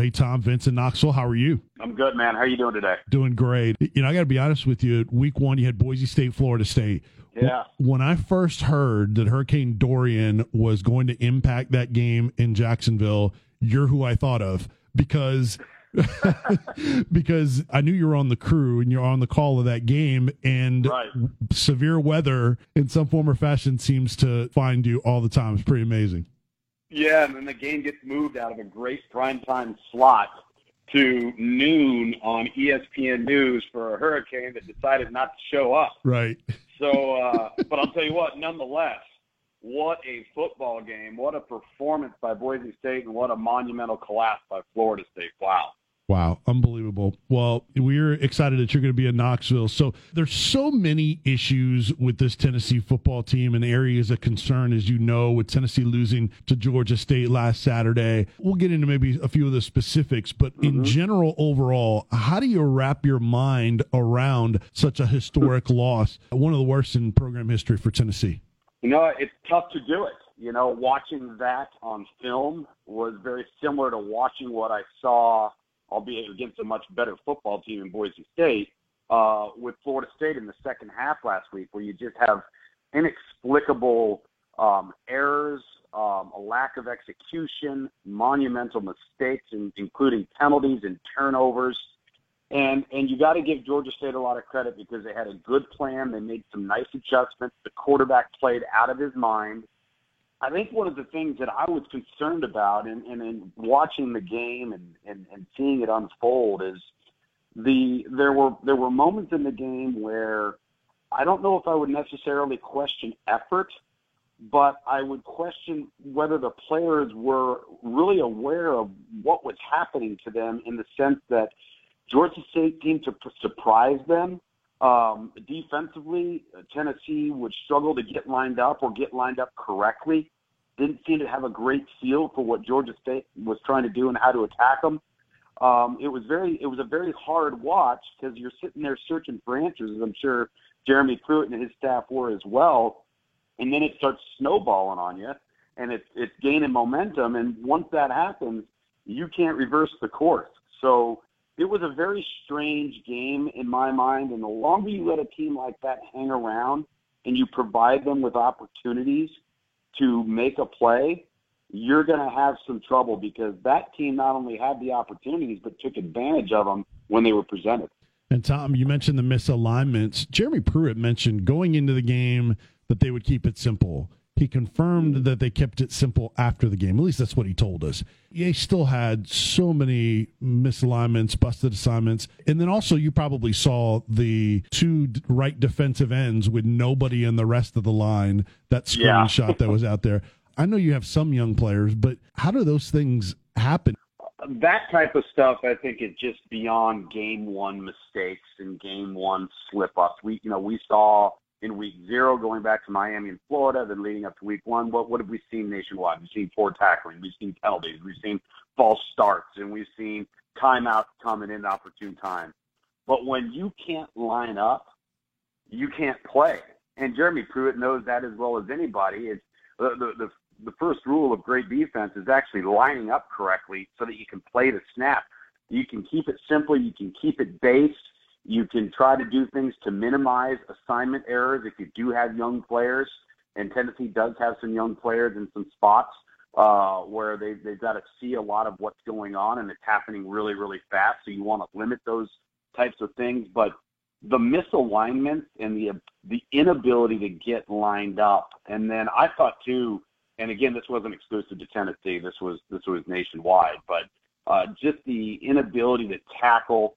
Hey, Tom, Vincent Knoxville, how are you? I'm good, man. How are you doing today? Doing great. You know, I got to be honest with you. Week one, you had Boise State, Florida State. Yeah. When I first heard that Hurricane Dorian was going to impact that game in Jacksonville, you're who I thought of because because I knew you were on the crew and you're on the call of that game, and right. severe weather in some form or fashion seems to find you all the time. It's pretty amazing. Yeah, and then the game gets moved out of a great primetime slot to noon on ESPN News for a hurricane that decided not to show up. Right. So, uh, but I'll tell you what, nonetheless, what a football game. What a performance by Boise State, and what a monumental collapse by Florida State. Wow. Wow, unbelievable. Well, we're excited that you're going to be in Knoxville. So there's so many issues with this Tennessee football team and areas of concern, as you know, with Tennessee losing to Georgia State last Saturday. We'll get into maybe a few of the specifics, but mm-hmm. in general, overall, how do you wrap your mind around such a historic loss, one of the worst in program history for Tennessee? You know, it's tough to do it. You know, watching that on film was very similar to watching what I saw albeit against a much better football team in Boise State, uh, with Florida State in the second half last week, where you just have inexplicable um, errors, um, a lack of execution, monumental mistakes, in, including penalties and turnovers. And and you got to give Georgia State a lot of credit because they had a good plan. They made some nice adjustments. The quarterback played out of his mind. I think one of the things that I was concerned about and in, in watching the game and, and, and seeing it unfold is the there were there were moments in the game where I don't know if I would necessarily question effort, but I would question whether the players were really aware of what was happening to them in the sense that Georgia State seemed to surprise them. Um, defensively, Tennessee would struggle to get lined up or get lined up correctly. Didn't seem to have a great feel for what Georgia State was trying to do and how to attack them. Um, it was very, it was a very hard watch because you're sitting there searching for answers, as I'm sure Jeremy Pruitt and his staff were as well. And then it starts snowballing on you, and it's it's gaining momentum. And once that happens, you can't reverse the course. So it was a very strange game in my mind. And the longer you let a team like that hang around and you provide them with opportunities to make a play, you're going to have some trouble because that team not only had the opportunities but took advantage of them when they were presented. And Tom, you mentioned the misalignments. Jeremy Pruitt mentioned going into the game that they would keep it simple. He confirmed that they kept it simple after the game. At least that's what he told us. He still had so many misalignments, busted assignments. And then also, you probably saw the two right defensive ends with nobody in the rest of the line, that screenshot yeah. that was out there. I know you have some young players, but how do those things happen? That type of stuff, I think, is just beyond game one mistakes and game one slip ups. We, you know, we saw in week zero, going back to Miami and Florida, then leading up to week one, what, what have we seen nationwide? We've seen poor tackling, we've seen penalties, we've seen false starts, and we've seen timeouts coming in opportune time. But when you can't line up, you can't play. And Jeremy Pruitt knows that as well as anybody. It's the, the, the, the first rule of great defense is actually lining up correctly so that you can play the snap. You can keep it simple, you can keep it based, you can try to do things to minimize assignment errors if you do have young players, and Tennessee does have some young players in some spots uh, where they, they've got to see a lot of what's going on, and it's happening really, really fast. So you want to limit those types of things. But the misalignment and the the inability to get lined up, and then I thought too, and again, this wasn't exclusive to Tennessee. This was this was nationwide, but uh, just the inability to tackle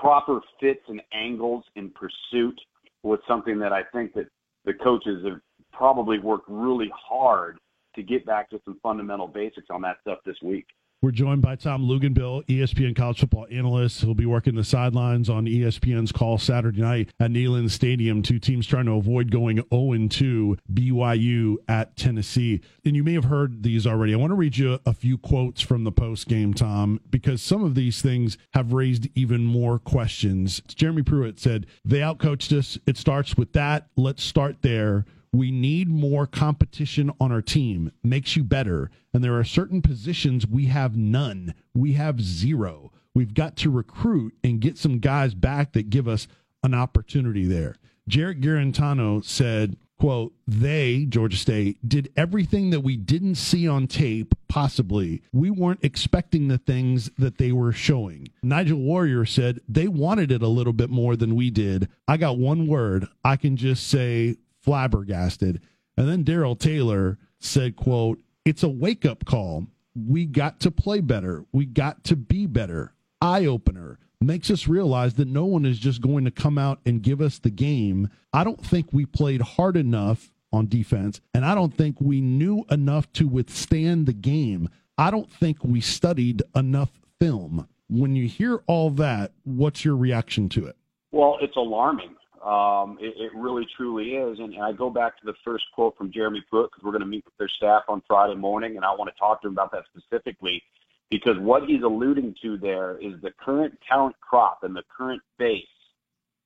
proper fits and angles in pursuit was something that I think that the coaches have probably worked really hard to get back to some fundamental basics on that stuff this week. We're joined by Tom Luginbill, ESPN college football analyst. He'll be working the sidelines on ESPN's call Saturday night at Neyland Stadium. Two teams trying to avoid going 0 2 BYU at Tennessee. And you may have heard these already. I want to read you a few quotes from the post game, Tom, because some of these things have raised even more questions. Jeremy Pruitt said, They outcoached us. It starts with that. Let's start there. We need more competition on our team. Makes you better. And there are certain positions we have none. We have zero. We've got to recruit and get some guys back that give us an opportunity there. Jarrett Guarantano said, quote, they, Georgia State, did everything that we didn't see on tape, possibly. We weren't expecting the things that they were showing. Nigel Warrior said they wanted it a little bit more than we did. I got one word. I can just say flabbergasted. And then Darrell Taylor said, quote, it's a wake up call. We got to play better. We got to be better. Eye opener makes us realize that no one is just going to come out and give us the game. I don't think we played hard enough on defense, and I don't think we knew enough to withstand the game. I don't think we studied enough film. When you hear all that, what's your reaction to it? Well, it's alarming. Um, it, it, really, truly is. And, and, I go back to the first quote from Jeremy Pruitt because we're going to meet with their staff on Friday morning, and I want to talk to him about that specifically because what he's alluding to there is the current talent crop and the current base.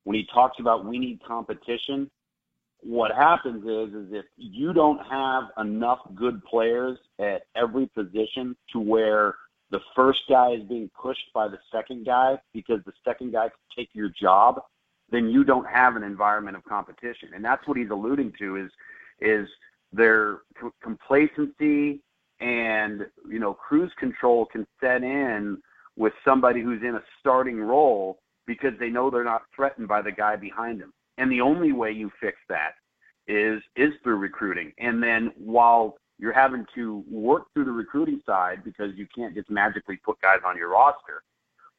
When he talks about we need competition, what happens is is if you don't have enough good players at every position to where the first guy is being pushed by the second guy because the second guy can take your job, then you don't have an environment of competition. And that's what he's alluding to is is their complacency and you know cruise control can set in with somebody who's in a starting role because they know they're not threatened by the guy behind them. And the only way you fix that is is through recruiting. And then while you're having to work through the recruiting side because you can't just magically put guys on your roster,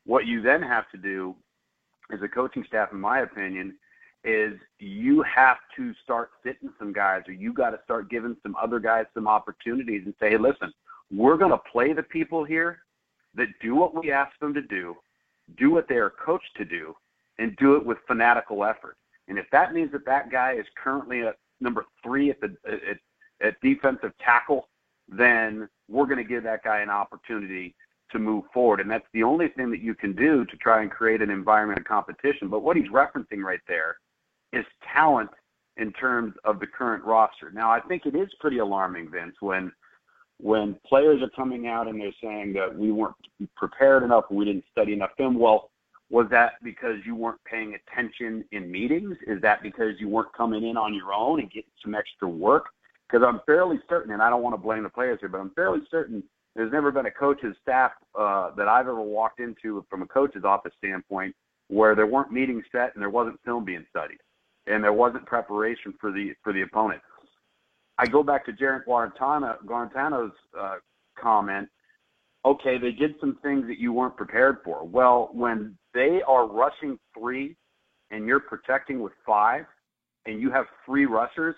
what you then have to do as a coaching staff, in my opinion, is you have to start sitting some guys or you got to start giving some other guys some opportunities and say, hey, listen, we're going to play the people here that do what we ask them to do, do what they are coached to do, and do it with fanatical effort. And if that means that that guy is currently at number three at the at, at defensive tackle, then we're going to give that guy an opportunity to move forward. And that's the only thing that you can do to try and create an environment of competition. But what he's referencing right there is talent in terms of the current roster. Now, I think it is pretty alarming, Vince, when when players are coming out and they're saying that we weren't prepared enough, we didn't study enough film. Well, was that because you weren't paying attention in meetings? Is that because you weren't coming in on your own and getting some extra work? Because I'm fairly certain, and I don't want to blame the players here, but I'm fairly certain there's never been a coach's staff uh, that I've ever walked into from a coach's office standpoint where there weren't meetings set and there wasn't film being studied and there wasn't preparation for the for the opponent. I go back to Jarrett Guarantano, Guarantano's uh, comment. Okay, they did some things that you weren't prepared for. Well, when they are rushing three and you're protecting with five, and you have three rushers,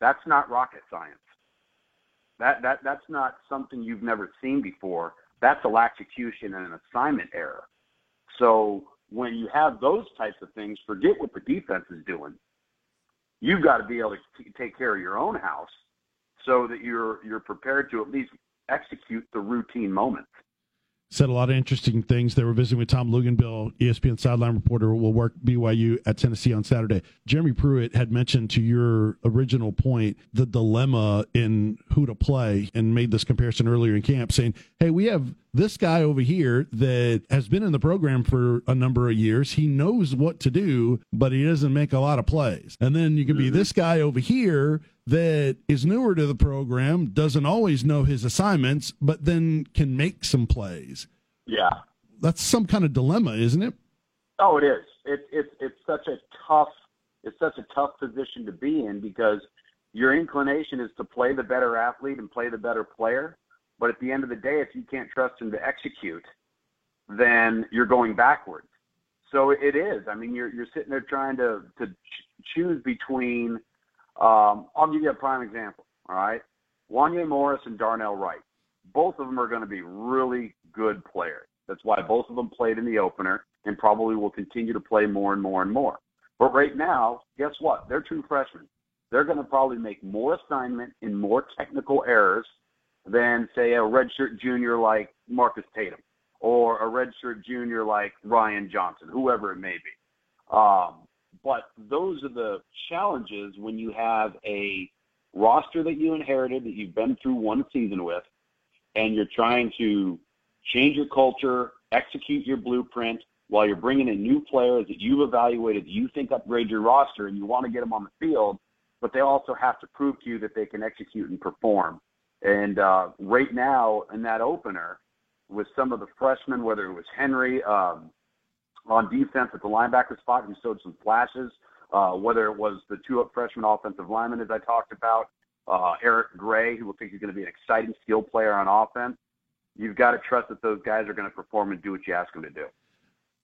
that's not rocket science. That that that's not something you've never seen before. That's a execution and an assignment error. So when you have those types of things, forget what the defense is doing. You've got to be able to take care of your own house so that you're you're prepared to at least execute the routine moments said a lot of interesting things. They were visiting with Tom Luginbill, ESPN sideline reporter, will work BYU at Tennessee on Saturday. Jeremy Pruitt had mentioned to your original point the dilemma in who to play and made this comparison earlier in camp, saying, hey, we have this guy over here that has been in the program for a number of years. He knows what to do, but he doesn't make a lot of plays. And then you can be mm-hmm. this guy over here that is newer to the program, doesn't always know his assignments, but then can make some plays. Yeah. That's some kind of dilemma, isn't it? Oh, it is. It's it's it's such a tough it's such a tough position to be in because your inclination is to play the better athlete and play the better player, but at the end of the day, if you can't trust him to execute, then you're going backwards. So it is. I mean, you're you're sitting there trying to to choose between um, I'll give you a prime example. All right, Wanya Morris and Darnell Wright. Both of them are going to be really good players. That's why both of them played in the opener and probably will continue to play more and more and more. But right now, guess what? They're true freshmen. They're going to probably make more assignment and more technical errors than, say, a redshirt junior like Marcus Tatum or a redshirt junior like Ryan Johnson, whoever it may be. Um, But those are the challenges when you have a roster that you inherited that you've been through one season with, and you're trying to change your culture, execute your blueprint while you're bringing in new players that you've evaluated that you think upgrade your roster and you want to get them on the field, but they also have to prove to you that they can execute and perform. And uh, right now in that opener, with some of the freshmen, whether it was Henry um, on defense at the linebacker spot, who showed some flashes, uh, whether it was the two up freshman offensive lineman, as I talked about, uh, Eric Gray, who will think he's going to be an exciting skill player on offense. You've got to trust that those guys are going to perform and do what you ask them to do.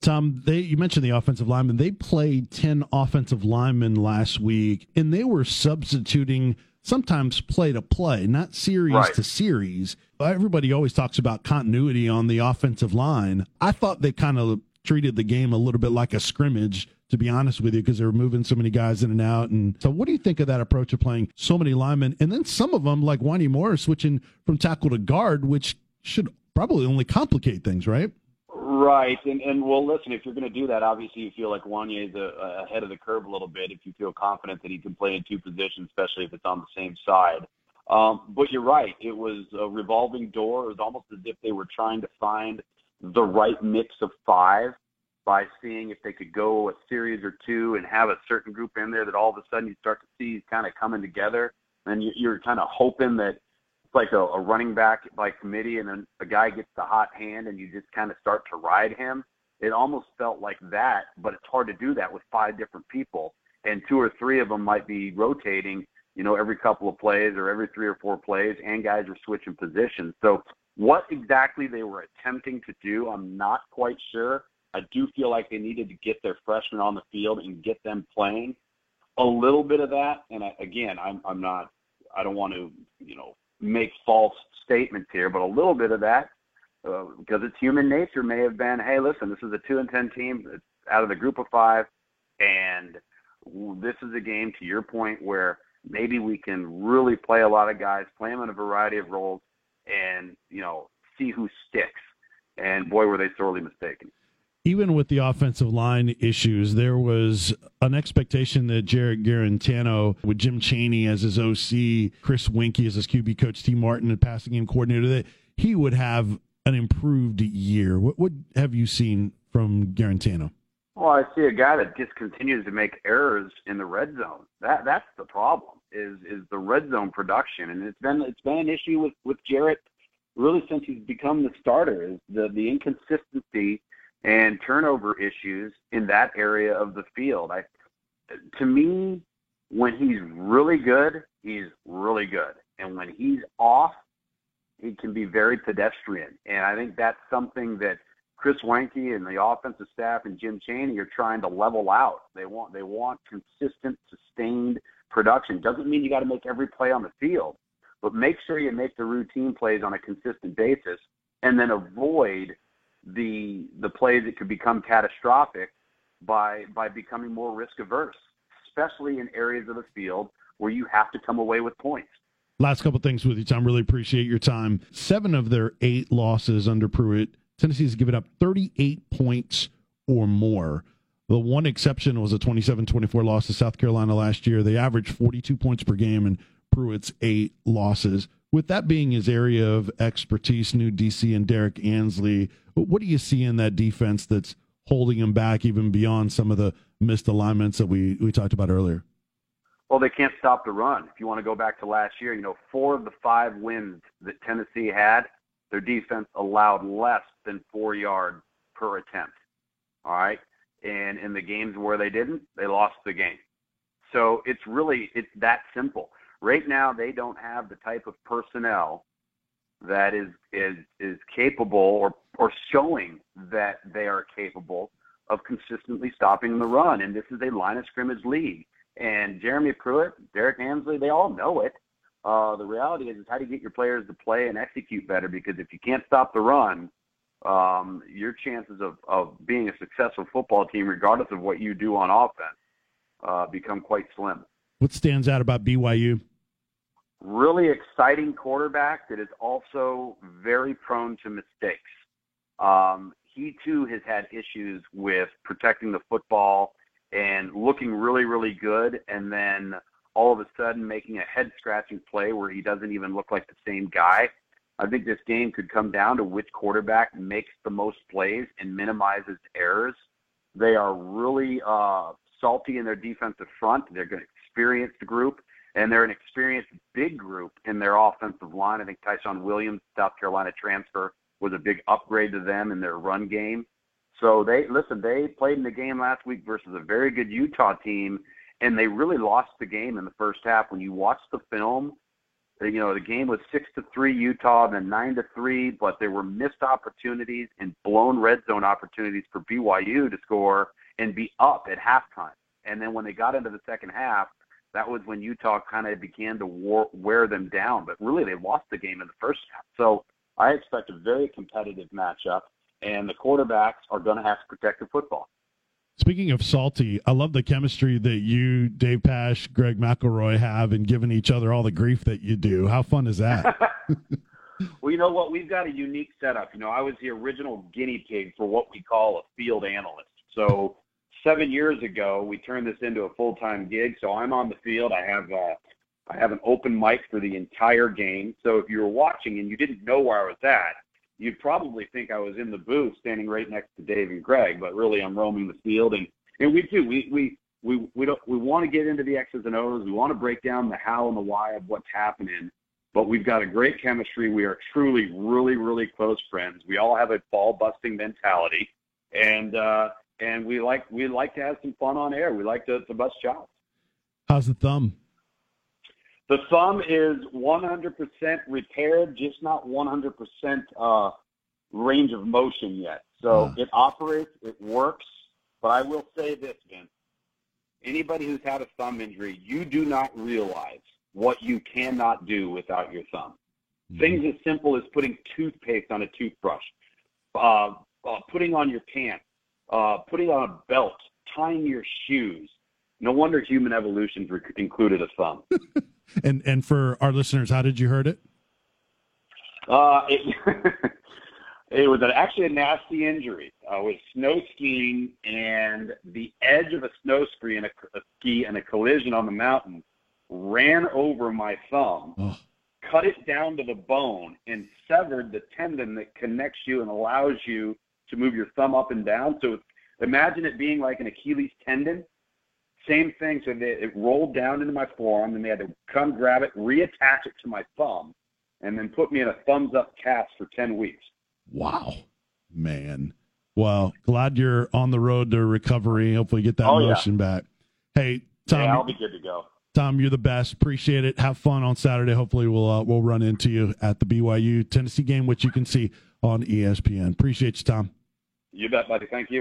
Tom, they you mentioned the offensive linemen. They played ten offensive linemen last week, and they were substituting sometimes play to play, not series right. to series. Everybody always talks about continuity on the offensive line. I thought they kind of treated the game a little bit like a scrimmage to be honest with you, because they were moving so many guys in and out. And so, what do you think of that approach of playing so many linemen? And then some of them, like Wanya Morris, switching from tackle to guard, which should probably only complicate things, right? Right, and and well, listen, if you're going to do that, obviously you feel like Wanya is a, ahead of the curve a little bit. If you feel confident that he can play in two positions, especially if it's on the same side. Um, but you're right, it was a revolving door. It was almost as if they were trying to find the right mix of five by seeing if they could go a series or two and have a certain group in there that all of a sudden you start to see kind of coming together. And you're kind of hoping that it's like a, a running back by committee, and then a guy gets the hot hand, and you just kind of start to ride him. It almost felt like that, but it's hard to do that with five different people, and two or three of them might be rotating, you know, every couple of plays or every three or four plays, and guys are switching positions. So what exactly they were attempting to do, I'm not quite sure. I do feel like they needed to get their freshmen on the field and get them playing. A little bit of that, and I, again, I'm I'm not, I don't want to, you know, make false statements here, but a little bit of that, uh, because it's human nature, may have been, hey, listen, this is a two and ten team it's out of the group of five, and this is a game, to your point, where maybe we can really play a lot of guys, play them in a variety of roles, and you know, see who sticks. And boy, were they sorely mistaken even with the offensive line issues, there was an expectation that Jarrett Guarantano, with Jim Chaney as his OC, Chris Weinke as his QB coach, Tee Martin, and passing game coordinator, that he would have an improved year. What, what have you seen from Guarantano? Well, I see a guy that just continues to make errors in the red zone. That that's the problem is is the red zone production, and it's been it's been an issue with with Jarrett really since he's become the starter. Is the the inconsistency and turnover issues in that area of the field. I, to me, when he's really good, he's really good, and when he's off, he can be very pedestrian. And I think that's something that Chris Weinke and the offensive staff and Jim Chaney are trying to level out. They want they want consistent, sustained production. Doesn't mean you got to make every play on the field, but make sure you make the routine plays on a consistent basis, and then avoid the the plays that could become catastrophic by by becoming more risk averse, especially in areas of the field where you have to come away with points. Last couple things with you, Tom. Really appreciate your time. Seven of their eight losses under Pruitt, Tennessee has given up 38 points or more. The one exception was a 27 24 loss to South Carolina last year. They averaged 42 points per game in Pruitt's eight losses. With that being his area of expertise, new DC and Derrick Ansley, what do you see in that defense that's holding him back even beyond some of the missed alignments that we, we talked about earlier? Well, they can't stop the run. If you want to go back to last year, you know, four of the five wins that Tennessee had, their defense allowed less than four yards per attempt. All right. And in the games where they didn't, they lost the game. So it's really it's that simple. Right now, they don't have the type of personnel that is is is capable or or showing that they are capable of consistently stopping the run. And this is a line of scrimmage league. And Jeremy Pruitt, Derrick Ansley, they all know it. Uh, the reality is, is how do you get your players to play and execute better? Because if you can't stop the run, um, your chances of, of being a successful football team, regardless of what you do on offense, uh, become quite slim. What stands out about BYU? really exciting quarterback that is also very prone to mistakes. Um, he too has had issues with protecting the football and looking really, really good, and then all of a sudden making a head scratching play where he doesn't even look like the same guy. I think this game could come down to which quarterback makes the most plays and minimizes errors. They are really uh, salty in their defensive front. They're an experienced group, and they're an experienced big group in their offensive line. I think Ty'Son Williams, South Carolina transfer, was a big upgrade to them in their run game. So they listen. They played in the game last week versus a very good Utah team, and they really lost the game in the first half. When you watch the film, you know the game was six to three Utah, then nine to three, but there were missed opportunities and blown red zone opportunities for BYU to score and be up at halftime. And then when they got into the second half, that was when Utah kind of began to war, wear them down. But really, they lost the game in the first half. So I expect a very competitive matchup, and the quarterbacks are going to have to protect the football. Speaking of salty, I love the chemistry that you, Dave Pasch, Greg McElroy have and giving each other all the grief that you do. How fun is that? well, you know what? We've got a unique setup. You know, I was the original guinea pig for what we call a field analyst. So seven years ago, we turned this into a full-time gig. So I'm on the field. I have uh, I have an open mic for the entire game. So if you were watching and you didn't know where I was at, you'd probably think I was in the booth standing right next to Dave and Greg, but really I'm roaming the field and and we do we we we we don't we want to get into the X's and O's. We want to break down the how and the why of what's happening. But we've got a great chemistry. We are truly, really, really close friends. We all have a ball busting mentality, and uh, and we like we like to have some fun on air. We like to, to bust chops. How's the thumb? The thumb is 100% repaired, just not 100% uh, range of motion yet. So huh. it operates, it works, but I will say this, Vince. Anybody who's had a thumb injury, you do not realize what you cannot do without your thumb. Mm-hmm. Things as simple as putting toothpaste on a toothbrush, uh, uh, putting on your pants, uh, putting on a belt, tying your shoes. No wonder human evolution included a thumb. and and for our listeners, how did you hurt it? Uh, it, it was actually a nasty injury. I was snow skiing, and the edge of a snow ski and a, a ski and a collision on the mountain ran over my thumb, oh. cut it down to the bone, and severed the tendon that connects you and allows you to move your thumb up and down. So imagine it being like an Achilles tendon. Same thing. So they, it rolled down into my forearm, and they had to come grab it, reattach it to my thumb, and then put me in a thumbs up cast for 10 weeks. Wow, man. Well, glad you're on the road to recovery. Hopefully, get that oh, motion yeah. back. Hey, Tom. Yeah, I'll be good to go. Tom, you're the best. Appreciate it. Have fun on Saturday. Hopefully, we'll uh, we'll run into you at the BYU Tennessee game, which you can see on ESPN. Appreciate you, Tom. You bet, buddy. Thank you.